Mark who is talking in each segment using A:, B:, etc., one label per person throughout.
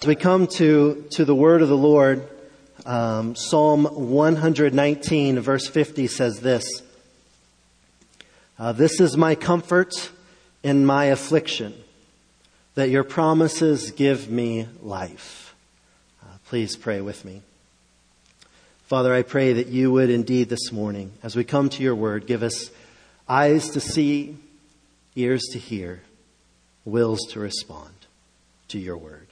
A: As we come to, to the word of the Lord, um, Psalm 119, verse 50 says this uh, This is my comfort in my affliction, that your promises give me life. Uh, please pray with me. Father, I pray that you would indeed this morning, as we come to your word, give us eyes to see, ears to hear, wills to respond to your word.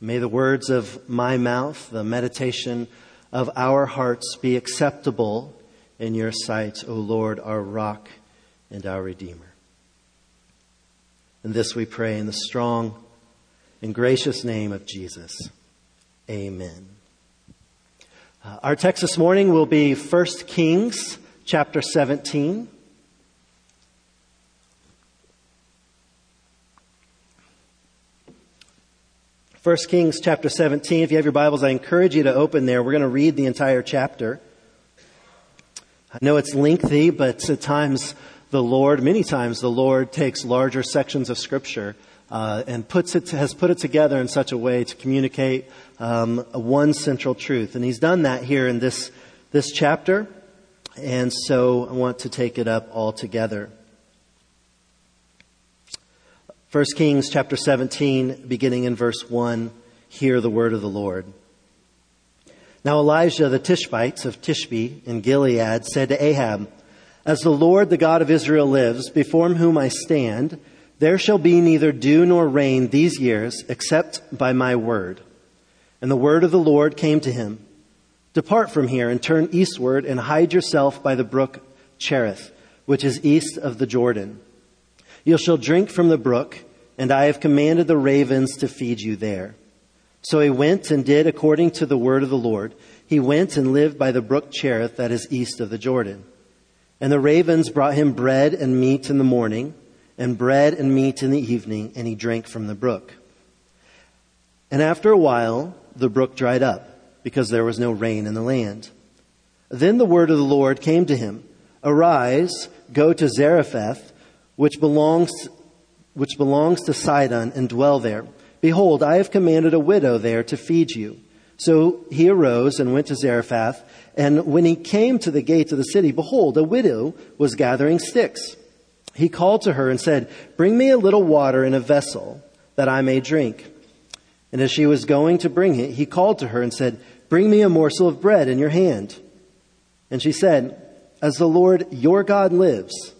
A: May the words of my mouth, the meditation of our hearts be acceptable in your sight, O Lord, our rock and our Redeemer. And this we pray in the strong and gracious name of Jesus. Amen. Uh, our text this morning will be 1 Kings chapter 17. 1 Kings chapter 17. If you have your Bibles, I encourage you to open there. We're going to read the entire chapter. I know it's lengthy, but at times the Lord, many times the Lord takes larger sections of Scripture uh, and puts it, has put it together in such a way to communicate um, one central truth. And He's done that here in this, this chapter. And so I want to take it up all together. 1 Kings chapter 17, beginning in verse 1, hear the word of the Lord. Now Elijah the Tishbite of Tishbe in Gilead said to Ahab, As the Lord, the God of Israel lives, before whom I stand, there shall be neither dew nor rain these years, except by my word. And the word of the Lord came to him, Depart from here and turn eastward and hide yourself by the brook Cherith, which is east of the Jordan. You shall drink from the brook, and I have commanded the ravens to feed you there. So he went and did according to the word of the Lord. He went and lived by the brook Cherith that is east of the Jordan. And the ravens brought him bread and meat in the morning, and bread and meat in the evening, and he drank from the brook. And after a while, the brook dried up, because there was no rain in the land. Then the word of the Lord came to him Arise, go to Zarephath, which belongs which belongs to Sidon, and dwell there. Behold, I have commanded a widow there to feed you. So he arose and went to Zarephath, and when he came to the gate of the city, behold, a widow was gathering sticks. He called to her and said, Bring me a little water in a vessel, that I may drink. And as she was going to bring it, he called to her and said, Bring me a morsel of bread in your hand. And she said, As the Lord your God lives,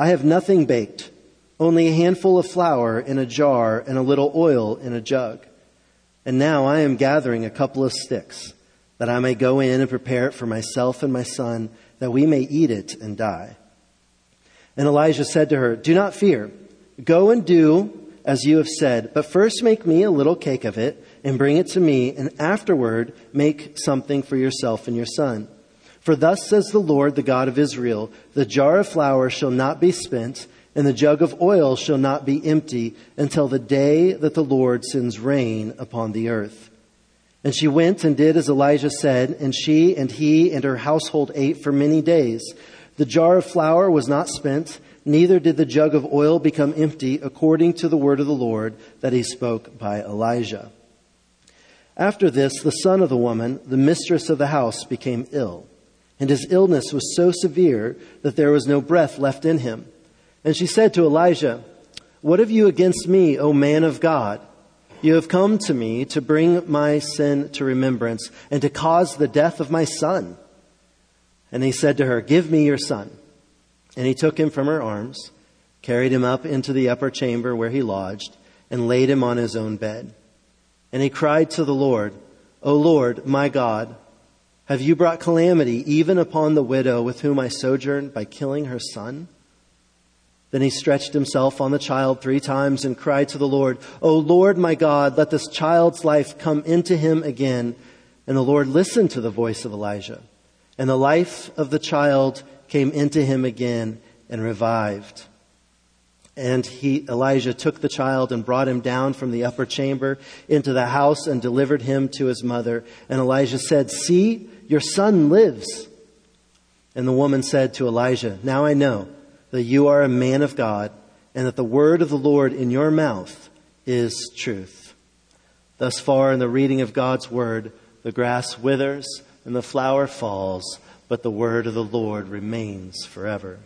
A: I have nothing baked only a handful of flour in a jar and a little oil in a jug. And now I am gathering a couple of sticks, that I may go in and prepare it for myself and my son, that we may eat it and die. And Elijah said to her, Do not fear. Go and do as you have said, but first make me a little cake of it and bring it to me, and afterward make something for yourself and your son. For thus says the Lord, the God of Israel, the jar of flour shall not be spent, and the jug of oil shall not be empty until the day that the Lord sends rain upon the earth. And she went and did as Elijah said, and she and he and her household ate for many days. The jar of flour was not spent, neither did the jug of oil become empty, according to the word of the Lord that he spoke by Elijah. After this, the son of the woman, the mistress of the house, became ill, and his illness was so severe that there was no breath left in him. And she said to Elijah, What have you against me, O man of God? You have come to me to bring my sin to remembrance and to cause the death of my son. And he said to her, Give me your son. And he took him from her arms, carried him up into the upper chamber where he lodged, and laid him on his own bed. And he cried to the Lord, O Lord, my God, have you brought calamity even upon the widow with whom I sojourned by killing her son? Then he stretched himself on the child three times and cried to the Lord, O Lord my God, let this child's life come into him again. And the Lord listened to the voice of Elijah. And the life of the child came into him again and revived. And he, Elijah took the child and brought him down from the upper chamber into the house and delivered him to his mother. And Elijah said, See, your son lives. And the woman said to Elijah, Now I know that you are a man of God and that the word of the Lord in your mouth is truth. Thus far in the reading of God's word, the grass withers and the flower falls, but the word of the Lord remains forever.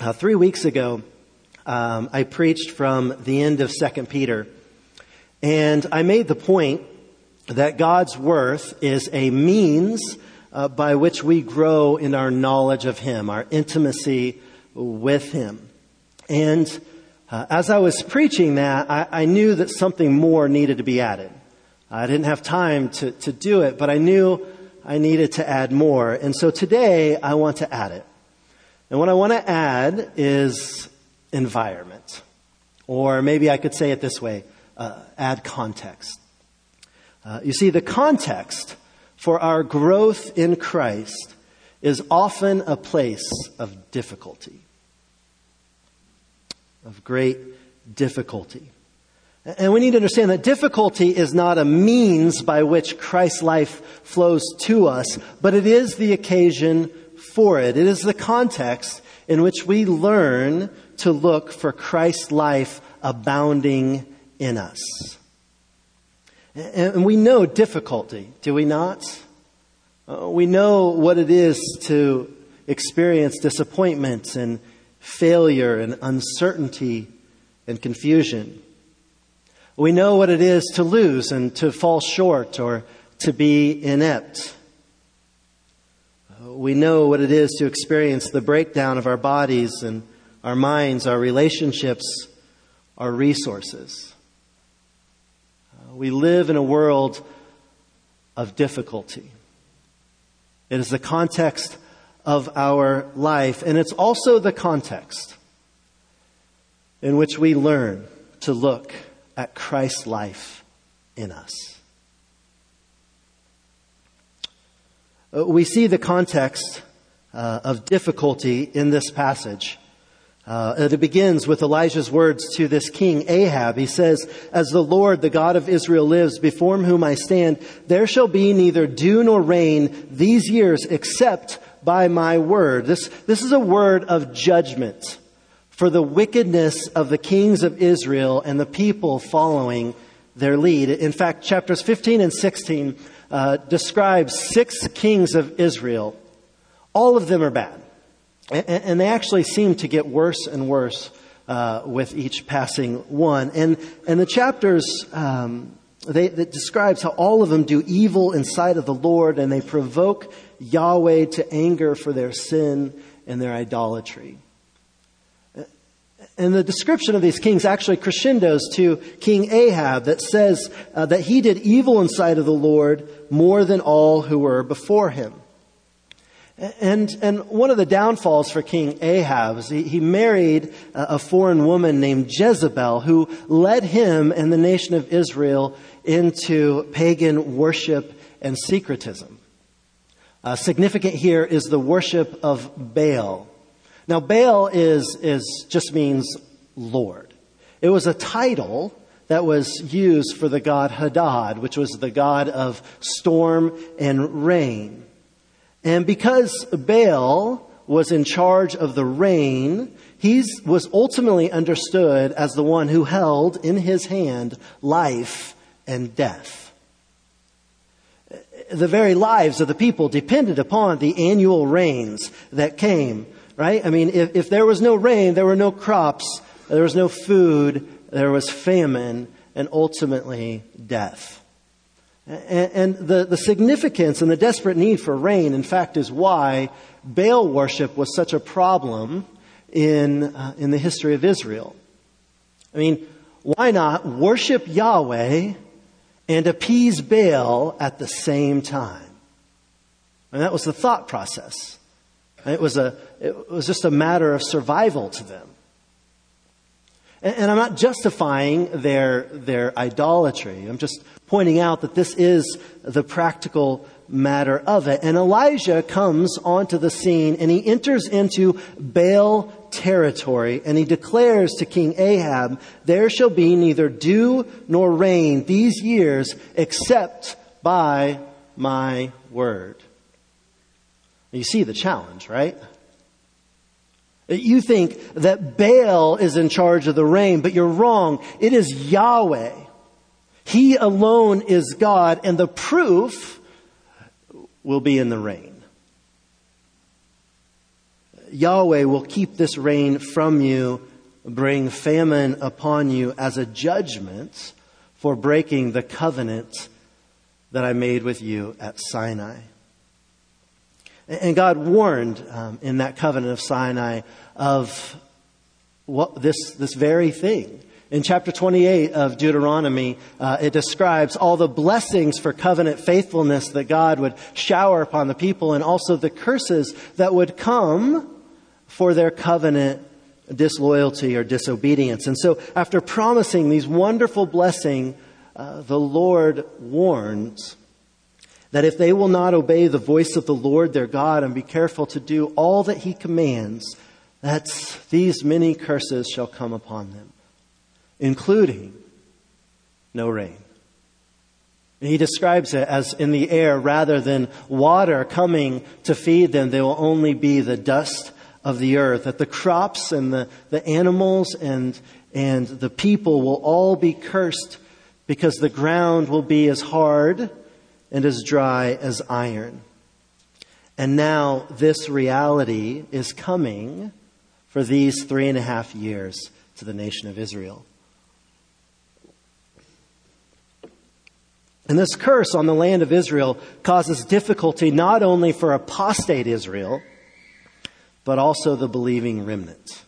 A: Uh, three weeks ago, um, I preached from the end of 2 Peter, and I made the point that God's worth is a means uh, by which we grow in our knowledge of Him, our intimacy with Him. And uh, as I was preaching that, I, I, knew that something more needed to be added. I didn't have time to, to do it, but I knew I needed to add more. And so today I want to add it. And what I want to add is environment. Or maybe I could say it this way uh, add context. Uh, you see, the context for our growth in Christ is often a place of difficulty, of great difficulty. And we need to understand that difficulty is not a means by which Christ's life flows to us, but it is the occasion for it. It is the context in which we learn to look for Christ's life abounding in us. And we know difficulty, do we not? Uh, we know what it is to experience disappointment and failure and uncertainty and confusion. We know what it is to lose and to fall short or to be inept. We know what it is to experience the breakdown of our bodies and our minds, our relationships, our resources. We live in a world of difficulty. It is the context of our life, and it's also the context in which we learn to look at Christ's life in us. Uh, we see the context uh, of difficulty in this passage. Uh, it begins with Elijah's words to this king Ahab. He says, As the Lord, the God of Israel lives, before whom I stand, there shall be neither dew nor rain these years except by my word. This, this is a word of judgment for the wickedness of the kings of Israel and the people following their lead. In fact, chapters 15 and 16 uh, six kings of Israel. All of them are bad. And, and they actually seem to get worse and worse uh, with each passing one. And, and the chapters, um, they, that describes how all of them do evil in sight of the Lord and they provoke Yahweh to anger for their sin and their idolatry. And the description of these kings actually crescendos to King Ahab that says uh, that he did evil in sight of the Lord more than all who were before him. And, and one of the downfalls for King Ahab is he, he married a foreign woman named Jezebel who led him and the nation of Israel into pagan worship and syncretism. Uh, significant here is the worship of Baal. Now, Baal is, is, just means Lord. It was a title that was used for the god Hadad, which was the god of storm and rain. And because Baal was in charge of the rain, he was ultimately understood as the one who held in his hand life and death. The very lives of the people depended upon the annual rains that came right? I mean, if, if there was no rain, there were no crops, there was no food, there was famine, and ultimately death. And, the, the significance and the desperate need for rain, in fact, is why Baal worship was such a problem in, uh, in the history of Israel. I mean, why not worship Yahweh and appease Baal at the same time? And that was the thought process. It was, a, it was just a matter of survival to them. And, and I'm not justifying their, their idolatry. I'm just pointing out that this is the practical matter of it. And Elijah comes onto the scene and he enters into Baal territory and he declares to King Ahab, There shall be neither dew nor rain these years except by my word. You see the challenge, right? You think that Baal is in charge of the rain, but you're wrong. It is Yahweh. He alone is God, and the proof will be in the rain. Yahweh will keep this rain from you, bring famine upon you as a judgment for breaking the covenant that I made with you at Sinai. And God warned um, in that covenant of Sinai of what, this, this very thing. In chapter 28 of Deuteronomy, uh, it describes all the blessings for covenant faithfulness that God would shower upon the people and also the curses that would come for their covenant disloyalty or disobedience. And so, after promising these wonderful blessings, uh, the Lord warns that if they will not obey the voice of the Lord their God and be careful to do all that he commands, that these many curses shall come upon them, including no rain. he describes it as in the air rather than water coming to feed them, they will only be the dust of the earth. That the crops and the, the animals and, and the people will all be cursed because the ground will be as hard and as dry as iron. And now this reality is coming for these three and a half years to the nation of Israel. And this curse on the land of Israel causes difficulty not only for apostate Israel, but also the believing remnant.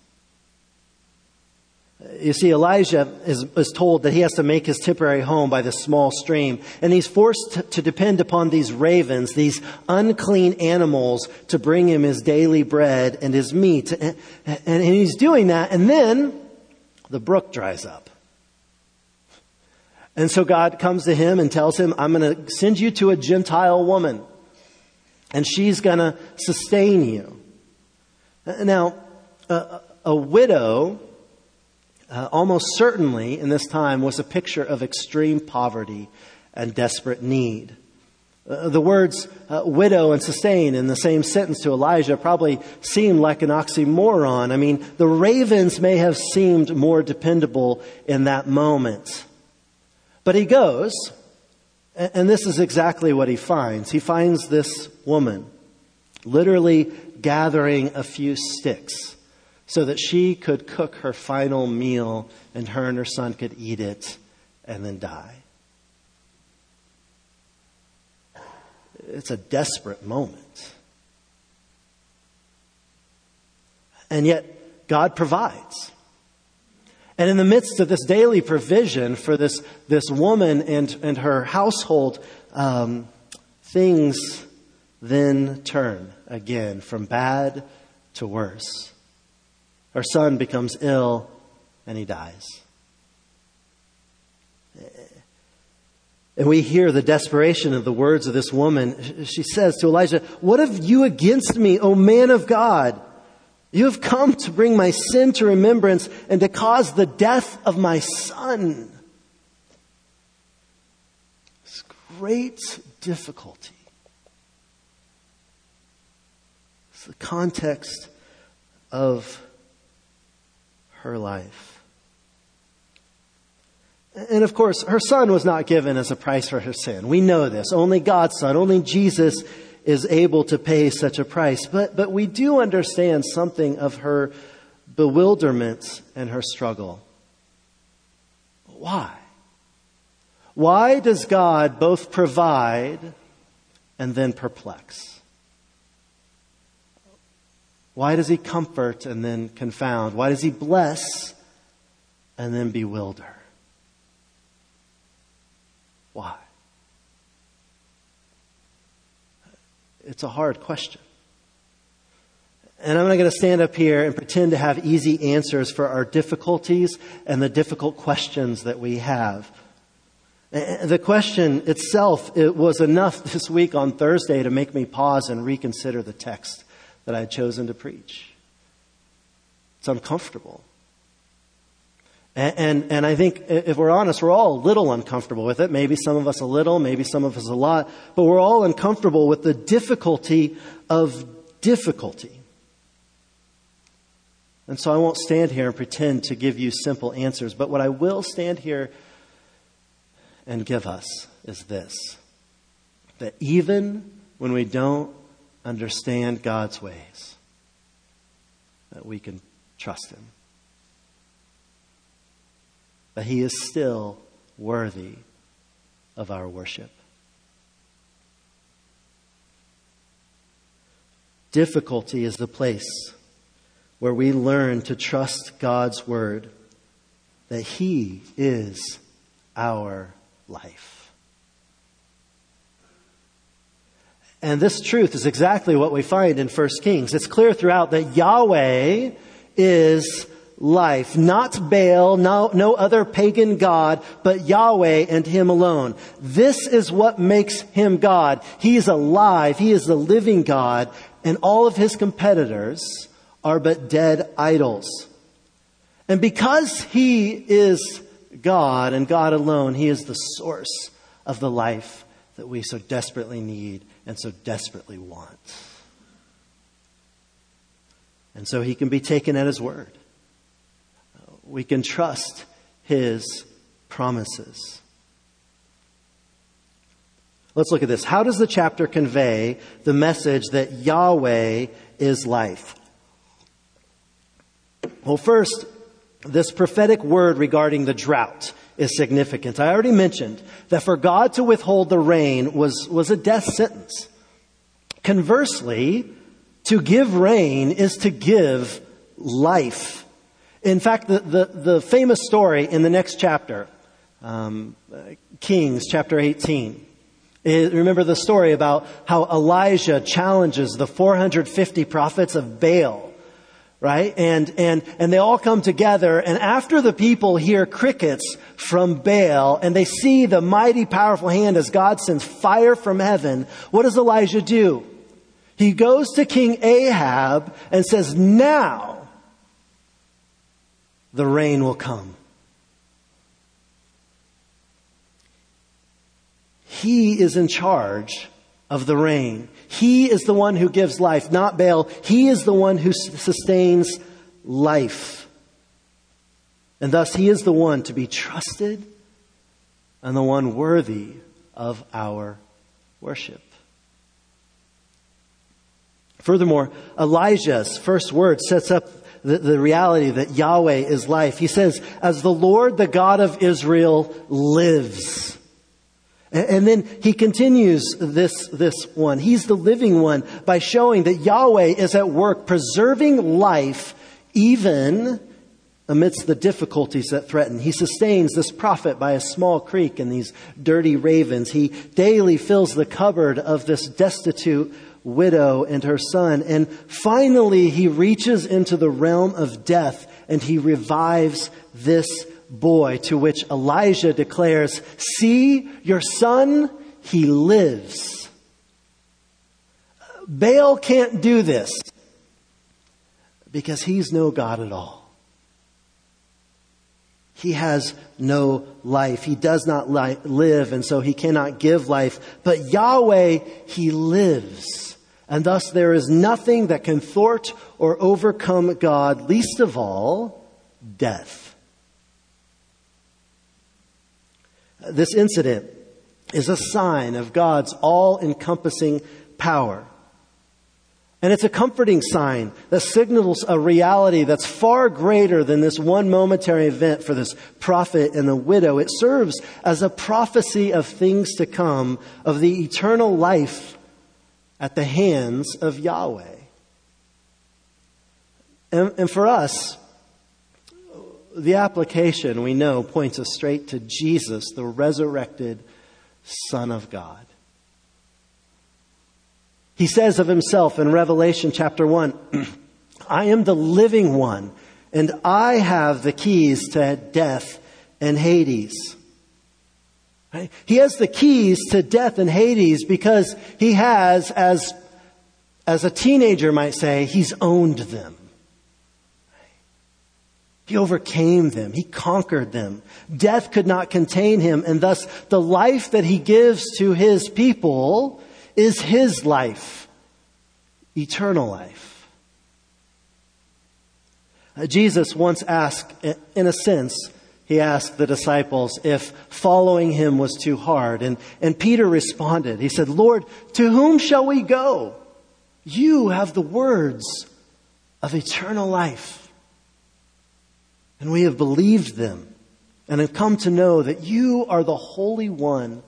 A: You see, Elijah is, is, told that he has to make his temporary home by this small stream, and he's forced to, to depend upon these ravens, these unclean animals, to bring him his daily bread and his meat. And, and, he's doing that, and then the brook dries up. And so God comes to him and tells him, I'm going to send you to a Gentile woman, and she's going to sustain you. Now, a, a widow uh, almost certainly in this time was a picture of extreme poverty and desperate need. Uh, the words uh, widow and sustain in the same sentence to Elijah probably seemed like an oxymoron. I mean, the ravens may have seemed more dependable in that moment. But he goes, and this is exactly what he finds. He finds this woman literally gathering a few sticks so that she could cook her final meal and her and her son could eat it and then die. It's a desperate moment. And yet, God provides. And in the midst of this daily provision for this, this woman and, and her household, um, things then turn again from bad to worse. Her son becomes ill and he dies. And we hear the desperation of the words of this woman. She says to Elijah, What have you against me, O man of God? You have come to bring my sin to remembrance and to cause the death of my son. It's great difficulty. It's the context of her life. And of course, her son was not given as a price for her sin. We know this. Only God's son, only Jesus is able to pay such a price. But, but we do understand something of her bewilderment and her struggle. Why? Why does God both provide and then perplex? Why does he comfort and then confound? Why does he bless and then bewilder? Why? It's a hard question. And I'm not going to stand up here and pretend to have easy answers for our difficulties and the difficult questions that we have. The question itself it was enough this week on Thursday to make me pause and reconsider the text that I had chosen to preach. It's uncomfortable. And, and, and, I think if we're honest, we're all a little uncomfortable with it. Maybe some of us a little, maybe some of us a lot, but we're all uncomfortable with the difficulty of difficulty. And so I won't stand here and pretend to give you simple answers, but what I will stand here and give us is this that even when we don't understand God's ways, that we can trust Him. That He is still worthy of our worship. Difficulty is the place where we learn to trust God's word that He is our life. And this truth is exactly what we find in 1 Kings. It's clear throughout that Yahweh is life. Not Baal, no, no other pagan god, but Yahweh and Him alone. This is what makes Him God. He is alive. He is the living God. And all of His competitors are but dead idols. And because He is God and God alone, He is the source of the life that we so desperately need and so desperately want. And so He can be taken at His word. We can trust His promises. Let's look at this. How does the chapter convey the message that Yahweh is life? Well, first, this prophetic word regarding the drought is significant. I already mentioned that for God to withhold the rain was, was a death sentence. Conversely, to give rain is to give life. In fact, the, the, the famous story in the next chapter, um, Kings chapter 18, is, remember the story about how Elijah challenges the 450 prophets of Baal right? And, and, and they all come together. And after the people hear crickets from Baal and they see the mighty powerful hand as God sends fire from heaven, what does Elijah do? He goes to King Ahab and says, now the rain will come. He is in charge of the rain. He is the one who gives life, not Baal. He is the one who sustains life. And thus, He is the one to be trusted and the one worthy of our worship. Furthermore, Elijah's first word sets up the, the, reality that Yahweh is life. He says, As the Lord, the God of Israel, lives. And then he continues this, this one. He's the living one by showing that Yahweh is at work preserving life even amidst the difficulties that threaten. He sustains this prophet by a small creek and these dirty ravens. He daily fills the cupboard of this destitute widow and her son. And finally, he reaches into the realm of death and he revives this boy, to which Elijah declares, See, your son, he lives. Baal can't do this because he's no God at all. He has no life. He does not li- live, and so he cannot give life. But Yahweh, he lives. And thus there is nothing that can thwart or overcome God, least of all, death. This incident is a sign of God's all encompassing power. And it's a comforting sign that signals a reality that's far greater than this one momentary event for this prophet and the widow. It serves as a prophecy of things to come, of the eternal life at the hands of Yahweh. And, and for us, the application, we know, points us straight to Jesus, the resurrected Son of God. He says of himself in Revelation chapter 1, I am the living one, and I have the keys to death and Hades. Right? He has the keys to death and Hades because he has, as, as a teenager might say, he's owned them. He overcame them. He conquered them. Death could not contain him, and thus the life that he gives to his people is his life, eternal life. Uh, Jesus once asked, in a sense, he asked the disciples if following him was too hard. And, and Peter responded. He said, Lord, to whom shall we go? You have the words of eternal life. And we have believed them and have come to know that you are the Holy One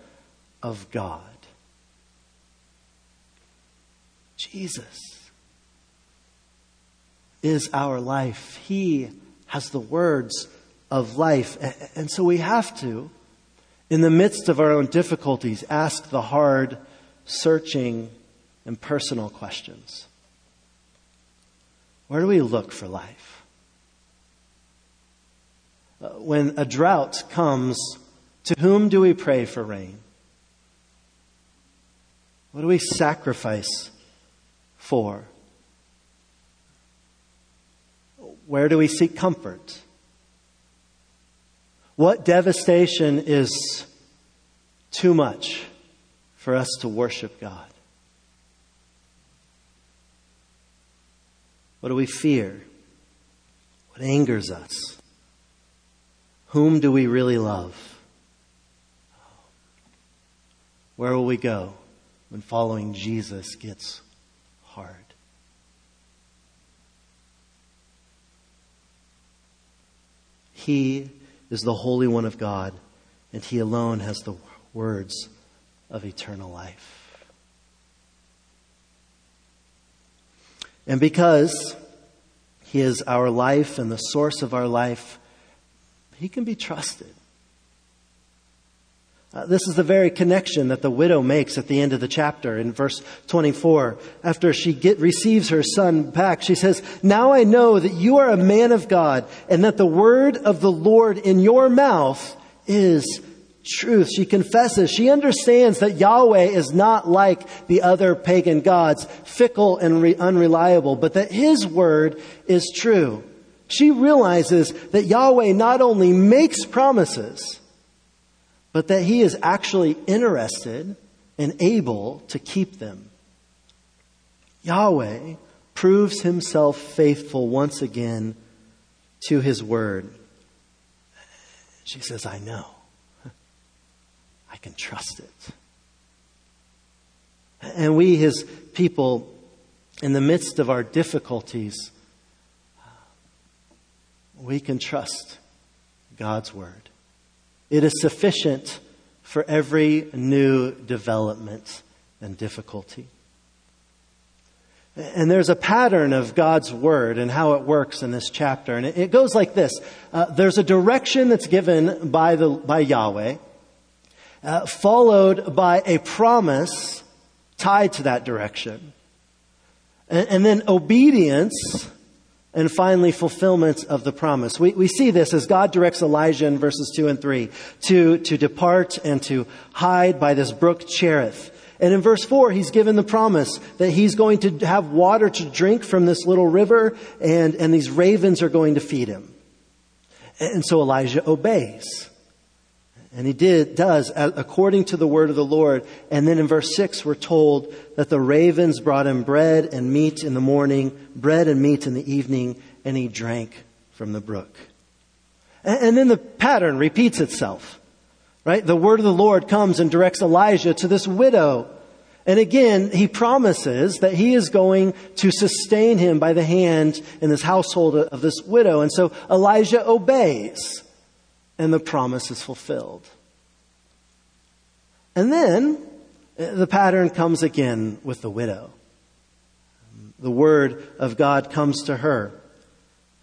A: of God. Jesus is our life. He has the words of life. And so we have to, in the midst of our own difficulties, ask the hard, searching, and personal questions. Where do we look for life? When a drought comes, to whom do we pray for rain? What do we sacrifice for? Where do we seek comfort? What devastation is too much for us to worship God? What do we fear? What angers us? Whom do we really love? Where will we go when following Jesus gets hard? He is the Holy One of God, and He alone has the words of eternal life. And because He is our life and the source of our life, He can be trusted. Uh, this is the very connection that the widow makes at the end of the chapter in verse 24. After she get, receives her son back, she says, Now I know that you are a man of God and that the word of the Lord in your mouth is truth. She confesses, she understands that Yahweh is not like the other pagan gods, fickle and re- unreliable, but that his word is true. She realizes that Yahweh not only makes promises, but that he is actually interested and able to keep them. Yahweh proves himself faithful once again to his word. She says, I know. I can trust it. And we, his people, in the midst of our difficulties, we can trust God's word. It is sufficient for every new development and difficulty. And there's a pattern of God's word and how it works in this chapter. And it goes like this. Uh, there's a direction that's given by, the, by Yahweh, uh, followed by a promise tied to that direction. And, and then obedience and finally fulfillment of the promise. We, we see this as God directs Elijah in verses 2 and 3 to, to depart and to hide by this brook Cherith. And in verse 4, he's given the promise that he's going to have water to drink from this little river and, and these ravens are going to feed him. And so Elijah obeys. And he did, does according to the word of the Lord. And then in verse 6, we're told that the ravens brought him bread and meat in the morning, bread and meat in the evening, and he drank from the brook. And then the pattern repeats itself, right? The word of the Lord comes and directs Elijah to this widow. And again, he promises that he is going to sustain him by the hand in this household of this widow. And so Elijah obeys and the promise is fulfilled. And then uh, the pattern comes again with the widow. The word of God comes to her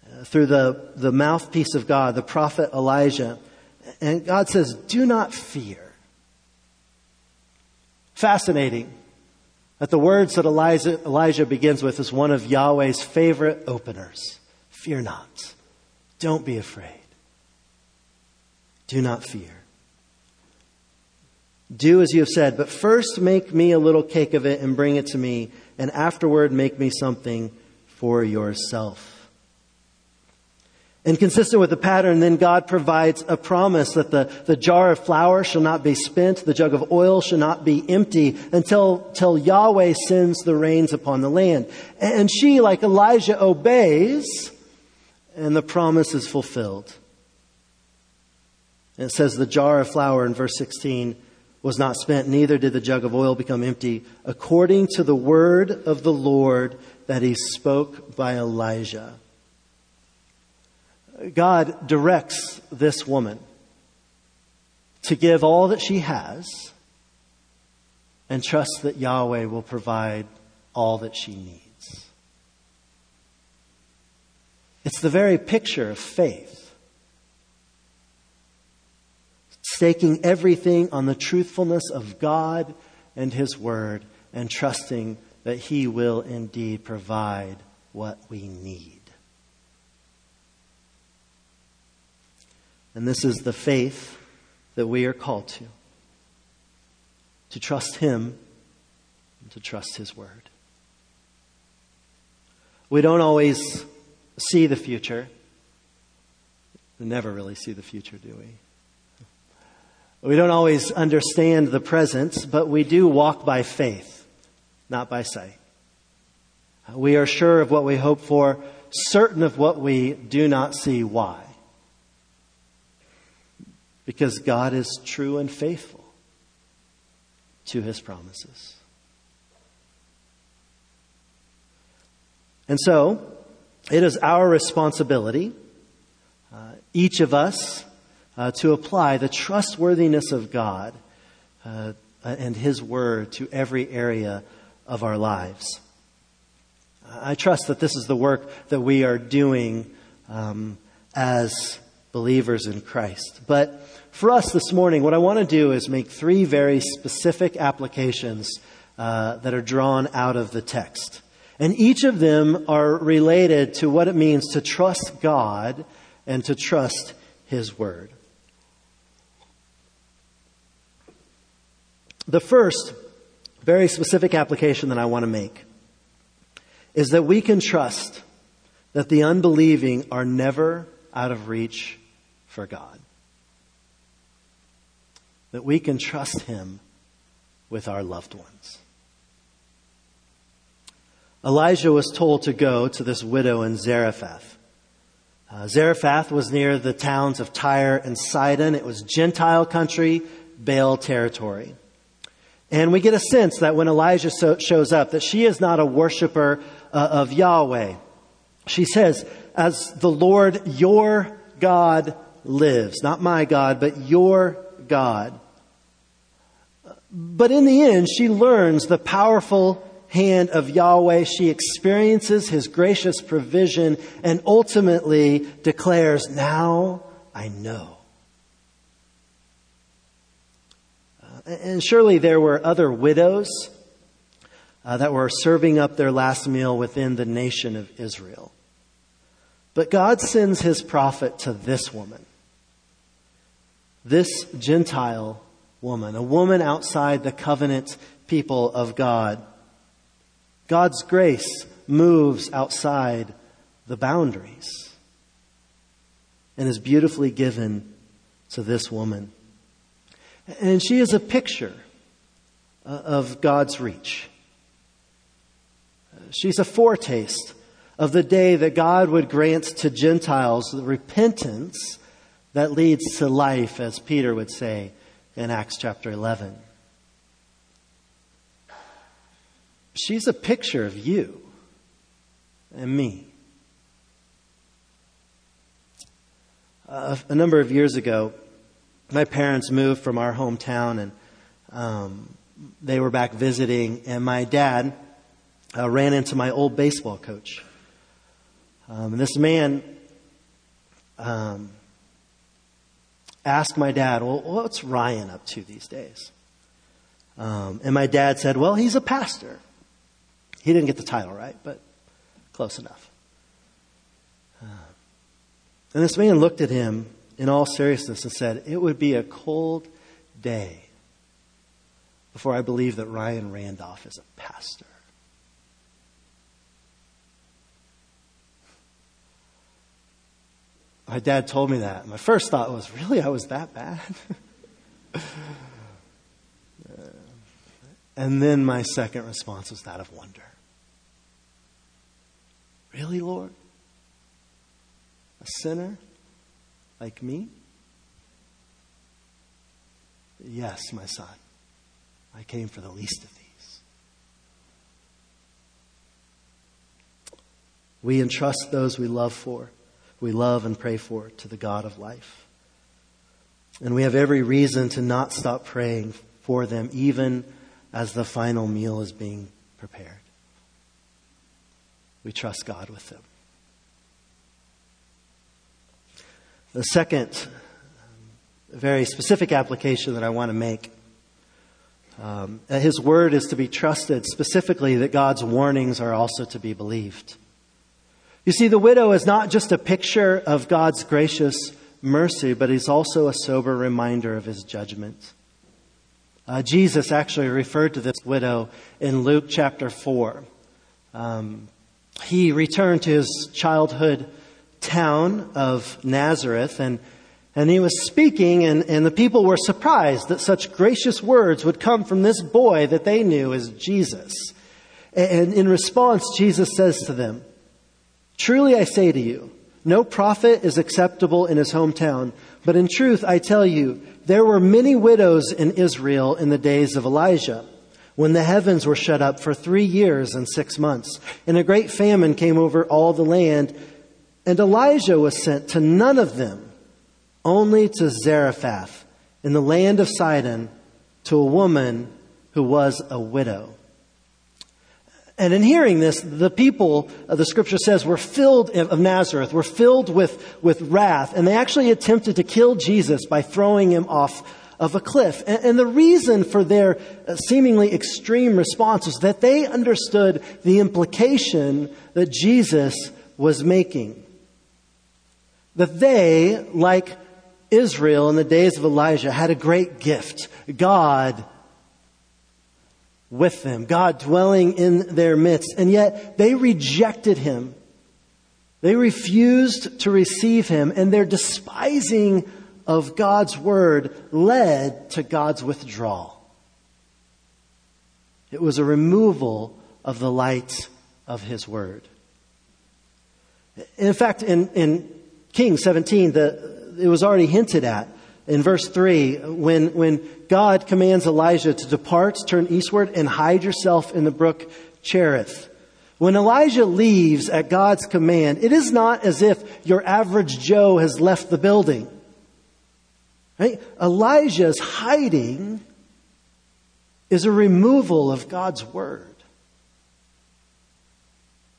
A: uh, through the, the mouthpiece of God, the prophet Elijah. And God says, Do not fear. Fascinating that the words that Elijah, Elijah begins with is one of Yahweh's favorite openers. Fear not. Don't be afraid. Do not fear. Do as you have said, but first make me a little cake of it and bring it to me, and afterward make me something for yourself. And consistent with the pattern, then God provides a promise that the, the jar of flour shall not be spent, the jug of oil shall not be empty until, till Yahweh sends the rains upon the land. And she, like Elijah, obeys and the promise is fulfilled. And it says the jar of flour in verse 16 was not spent, neither did the jug of oil become empty, according to the word of the Lord that he spoke by Elijah. God directs this woman to give all that she has and trust that Yahweh will provide all that she needs. It's the very picture of faith. Staking everything on the truthfulness of God and His Word and trusting that He will indeed provide what we need. And this is the faith that we are called to to trust Him and to trust His Word. We don't always see the future. We never really see the future, do we? We don't always understand the presence, but we do walk by faith, not by sight. We are sure of what we hope for, certain of what we do not see. Why? Because God is true and faithful to his promises. And so, it is our responsibility, uh, each of us, uh, to apply the trustworthiness of God uh, and His Word to every area of our lives. I trust that this is the work that we are doing um, as believers in Christ. But for us this morning, what I want to do is make three very specific applications uh, that are drawn out of the text. And each of them are related to what it means to trust God and to trust His Word. The first very specific application that I want to make is that we can trust that the unbelieving are never out of reach for God. That we can trust Him with our loved ones. Elijah was told to go to this widow in Zarephath. Uh, Zarephath was near the towns of Tyre and Sidon. It was Gentile country, Baal territory. And we get a sense that when Elijah so, shows up, that she is not a worshiper uh, of Yahweh. She says, as the Lord your God lives, not my God, but your God. But in the end, she learns the powerful hand of Yahweh. She experiences his gracious provision and ultimately declares, now I know. And surely there were other widows uh, that were serving up their last meal within the nation of Israel. But God sends his prophet to this woman, this Gentile woman, a woman outside the covenant people of God. God's grace moves outside the boundaries and is beautifully given to this woman. And she is a picture uh, of God's reach. She's a foretaste of the day that God would grant to Gentiles the repentance that leads to life, as Peter would say in Acts chapter 11. She's a picture of you and me. Uh, a number of years ago, my parents moved from our hometown and um, they were back visiting, and my dad uh, ran into my old baseball coach. Um, and this man um, asked my dad, Well, what's Ryan up to these days? Um, and my dad said, Well, he's a pastor. He didn't get the title right, but close enough. Uh, and this man looked at him in all seriousness and said, It would be a cold day before I believe that Ryan Randolph is a pastor. My dad told me that. My first thought was, Really? I was that bad? and then my second response was that of wonder. Really, Lord? A sinner like me? Yes, my son. I came for the least of these. We entrust those we love for, we love and pray for, to the God of life. And we have every reason to not stop praying for them, even as the final meal is being prepared. We trust God with them. The second very specific application that I want to make. Um, his word is to be trusted, specifically that God's warnings are also to be believed. You see, the widow is not just a picture of God's gracious mercy, but he's also a sober reminder of his judgment. Uh, Jesus actually referred to this widow in Luke chapter 4. Um, he returned to his childhood town of Nazareth and and he was speaking, and, and the people were surprised that such gracious words would come from this boy that they knew as Jesus. And in response, Jesus says to them, Truly I say to you, no prophet is acceptable in his hometown, but in truth I tell you, there were many widows in Israel in the days of Elijah, when the heavens were shut up for three years and six months, and a great famine came over all the land, and Elijah was sent to none of them only to Zarephath in the land of Sidon to a woman who was a widow. And in hearing this, the people, the scripture says, were filled of Nazareth, were filled with, with wrath, and they actually attempted to kill Jesus by throwing him off of a cliff. And, and the reason for their uh, seemingly extreme response was that they understood the implication that Jesus was making. That they, like Israel in the days of Elijah had a great gift. God with them, God dwelling in their midst. And yet they rejected him. They refused to receive him, and their despising of God's word led to God's withdrawal. It was a removal of the light of his word. In fact, in, in King 17, the, it was already hinted at in verse 3 when, when God commands Elijah to depart, turn eastward, and hide yourself in the brook Cherith. When Elijah leaves at God's command, it is not as if your average Joe has left the building. Right? Elijah's hiding is a removal of God's word.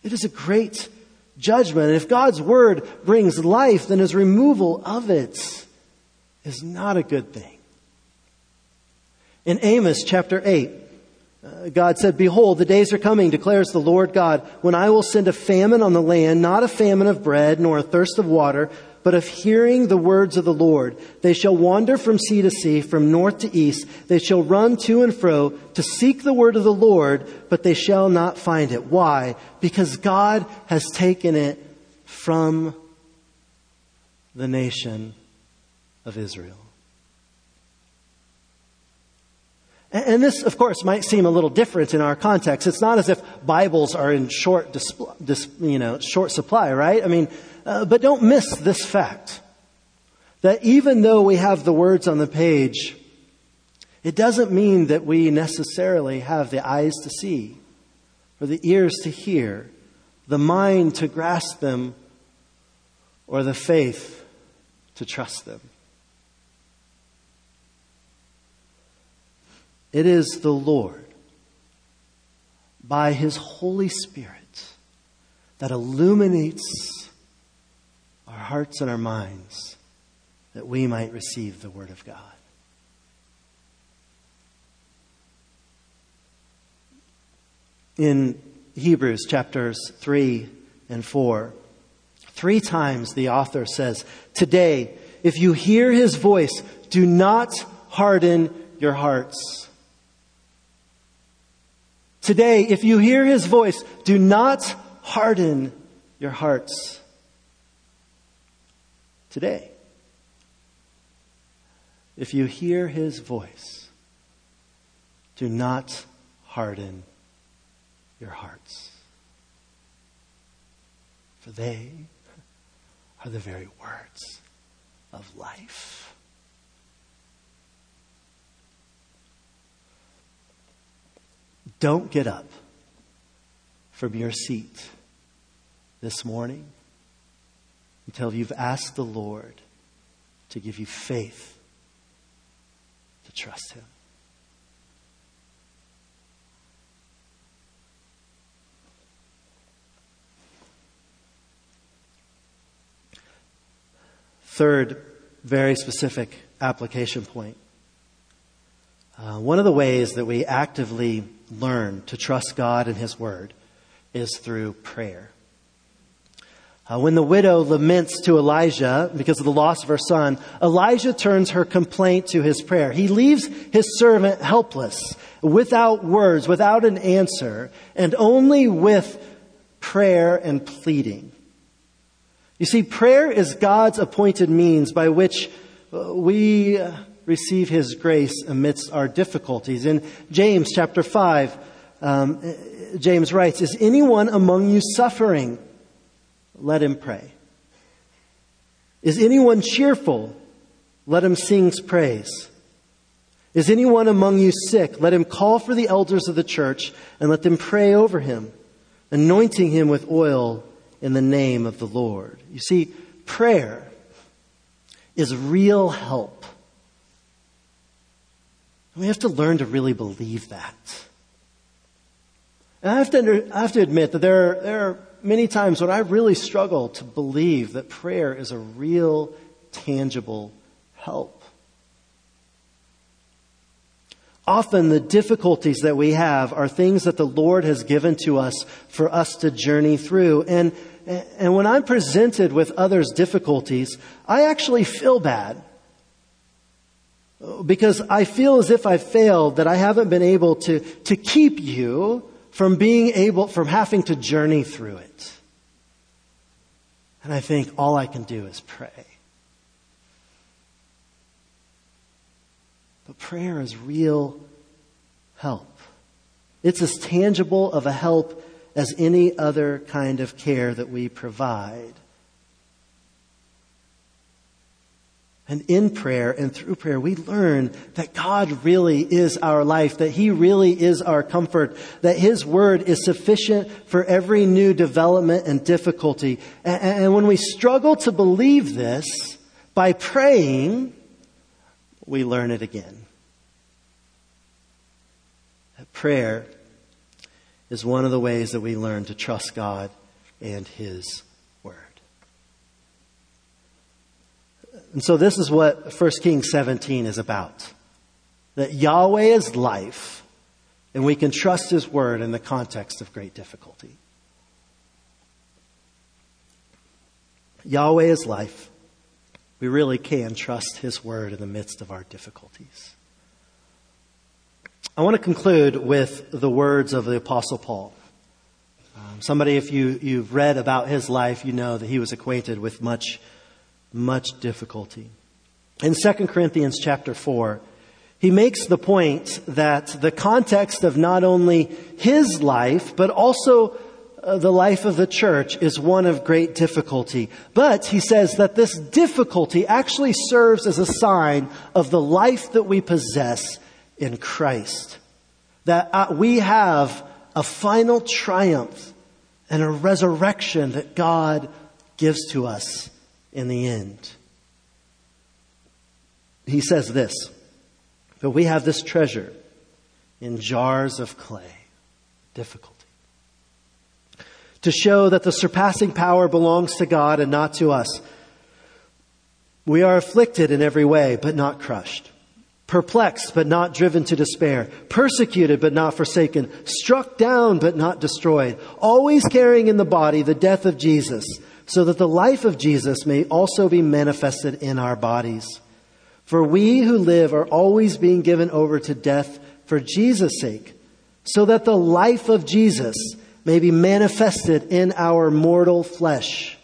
A: It is a great judgment. And if God's word brings life, then his removal of it is not a good thing. In Amos chapter 8, uh, God said, Behold, the days are coming, declares the Lord God, when I will send a famine on the land, not a famine of bread, nor a thirst of water, but of hearing the words of the Lord. They shall wander from sea to sea, from north to east. They shall run to and fro to seek the word of the Lord, but they shall not find it. Why? Because God has taken it from the nation of Israel. And this, of course, might seem a little different in our context. It's not as if Bibles are in short, you know, short supply, right? I mean, uh, but don't miss this fact that even though we have the words on the page, it doesn't mean that we necessarily have the eyes to see, or the ears to hear, the mind to grasp them, or the faith to trust them. It is the Lord, by His Holy Spirit, that illuminates our hearts and our minds that we might receive the Word of God. In Hebrews chapters 3 and 4, three times the author says, Today, if you hear his voice, do not harden your hearts. Today, if you hear his voice, do not harden your hearts today. If you hear his voice, do not harden your hearts, for they are the very words of life. Don't get up from your seat this morning until you've asked the Lord to give you faith to trust Him. Third, very specific application point. Uh, one of the ways that we actively learn to trust God and His Word is through prayer. Uh, when the widow laments to Elijah because of the loss of her son, Elijah turns her complaint to his prayer. He leaves his servant helpless, without words, without an answer, and only with prayer and pleading. You see, prayer is God's appointed means by which uh, we receive His grace amidst our difficulties. In James chapter 5, um, James writes, Is anyone among you suffering? Let him pray. Is anyone cheerful? Let him sing praise. Is anyone among you sick? Let him call for the elders of the church and let them pray over him, anointing him with oil in the name of the Lord. You see, prayer is real help. We have to learn to really believe that. And I have to, I have to admit that there are, there are many times when I really struggle to believe that prayer is a real, tangible help. Often the difficulties that we have are things that the Lord has given to us for us to journey through. And, and when I'm presented with others' difficulties, I actually feel bad. Because I feel as if I failed, that I haven't been able to, to keep you from being able, from having to journey through it. And I think all I can do is pray. But prayer is real help. It's as tangible of a help as any other kind of care that we provide. And in prayer and through prayer, we learn that God really is our life, that He really is our comfort, that His Word is sufficient for every new development and difficulty. And when we struggle to believe this, by praying, we learn it again. That prayer is one of the ways that we learn to trust God and His And so this is what 1 Kings 17 is about. That Yahweh is life, and we can trust His Word in the context of great difficulty. Yahweh is life. We really can trust His Word in the midst of our difficulties. I want to conclude with the words of the Apostle Paul. Um, somebody, if you, you've read about his life, you know that he was acquainted with much, much difficulty. In 2 Corinthians chapter 4, he makes the point that the context of not only his life, but also uh, the life of the church is one of great difficulty. But he says that this difficulty actually serves as a sign of the life that we possess in Christ. That uh, we have a final triumph and a resurrection that God gives to us in the end. He says this, but we have this treasure in jars of clay. Difficulty. To show that the surpassing power belongs to God and not to us. We are afflicted in every way, but not crushed perplexed but not driven to despair, persecuted but not forsaken, struck down but not destroyed, always carrying in the body the death of Jesus, so that the life of Jesus may also be manifested in our bodies. For we who live are always being given over to death for Jesus' sake, so that the life of Jesus may be manifested in our mortal flesh.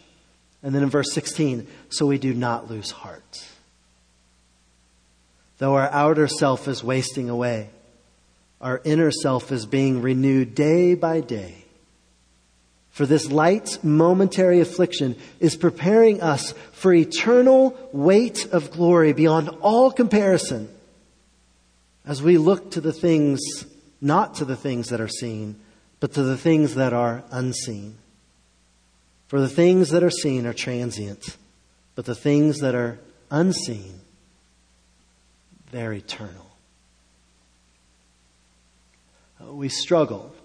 A: And then in verse 16, so we do not lose heart Though our outer self is wasting away, our inner self is being renewed day by day. For this light, momentary affliction is preparing us for eternal weight of glory beyond all comparison as we look to the things, not to the things that are seen, but to the things that are unseen. For the things that are seen are transient, but the things that are unseen, they're eternal. Uh, we struggle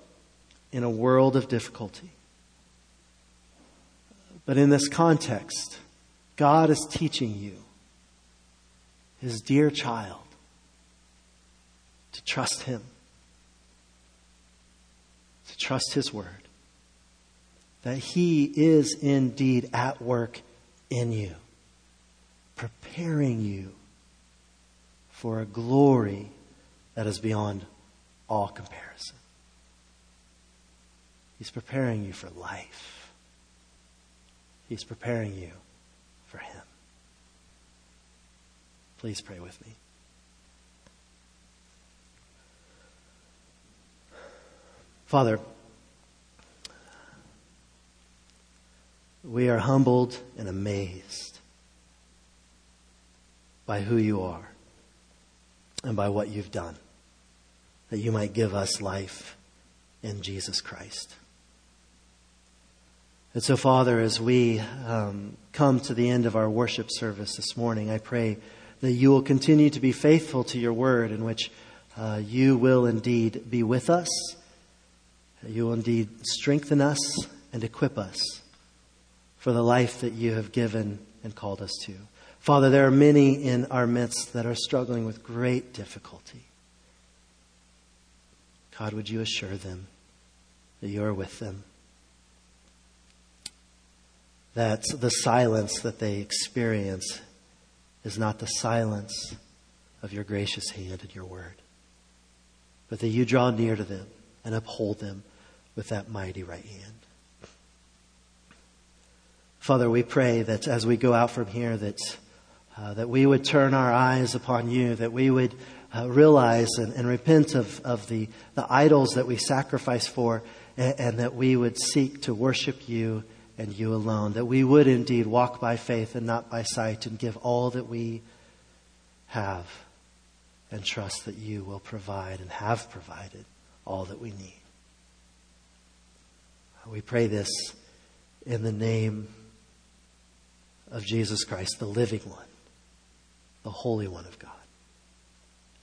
A: in a world of difficulty. But in this context, God is teaching you, his dear child, to trust him, to trust his word, that he is indeed at work in you, preparing you for a glory that is beyond all comparison. He's preparing you for life. He's preparing you for Him. Please pray with me. Father, we are humbled and amazed by who you are and by what you've done, that you might give us life in Jesus Christ. And so, Father, as we um, come to the end of our worship service this morning, I pray that you will continue to be faithful to your word, in which uh, you will indeed be with us, you will indeed strengthen us and equip us for the life that you have given and called us to. Father, there are many in our midst that are struggling with great difficulty. God, would you assure them that you are with them? That the silence that they experience is not the silence of your gracious hand and your word, but that you draw near to them and uphold them with that mighty right hand. Father, we pray that as we go out from here, that, uh, that we would turn our eyes upon you, that we would uh, realize and, and, repent of, of the, the idols that we sacrifice for, and, and that we would seek to worship you and you alone. That we would indeed walk by faith and not by sight and give all that we have and trust that you will provide and have provided all that we need. We pray this in the name of Jesus Christ, the living one, the Holy One of God.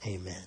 A: Amen.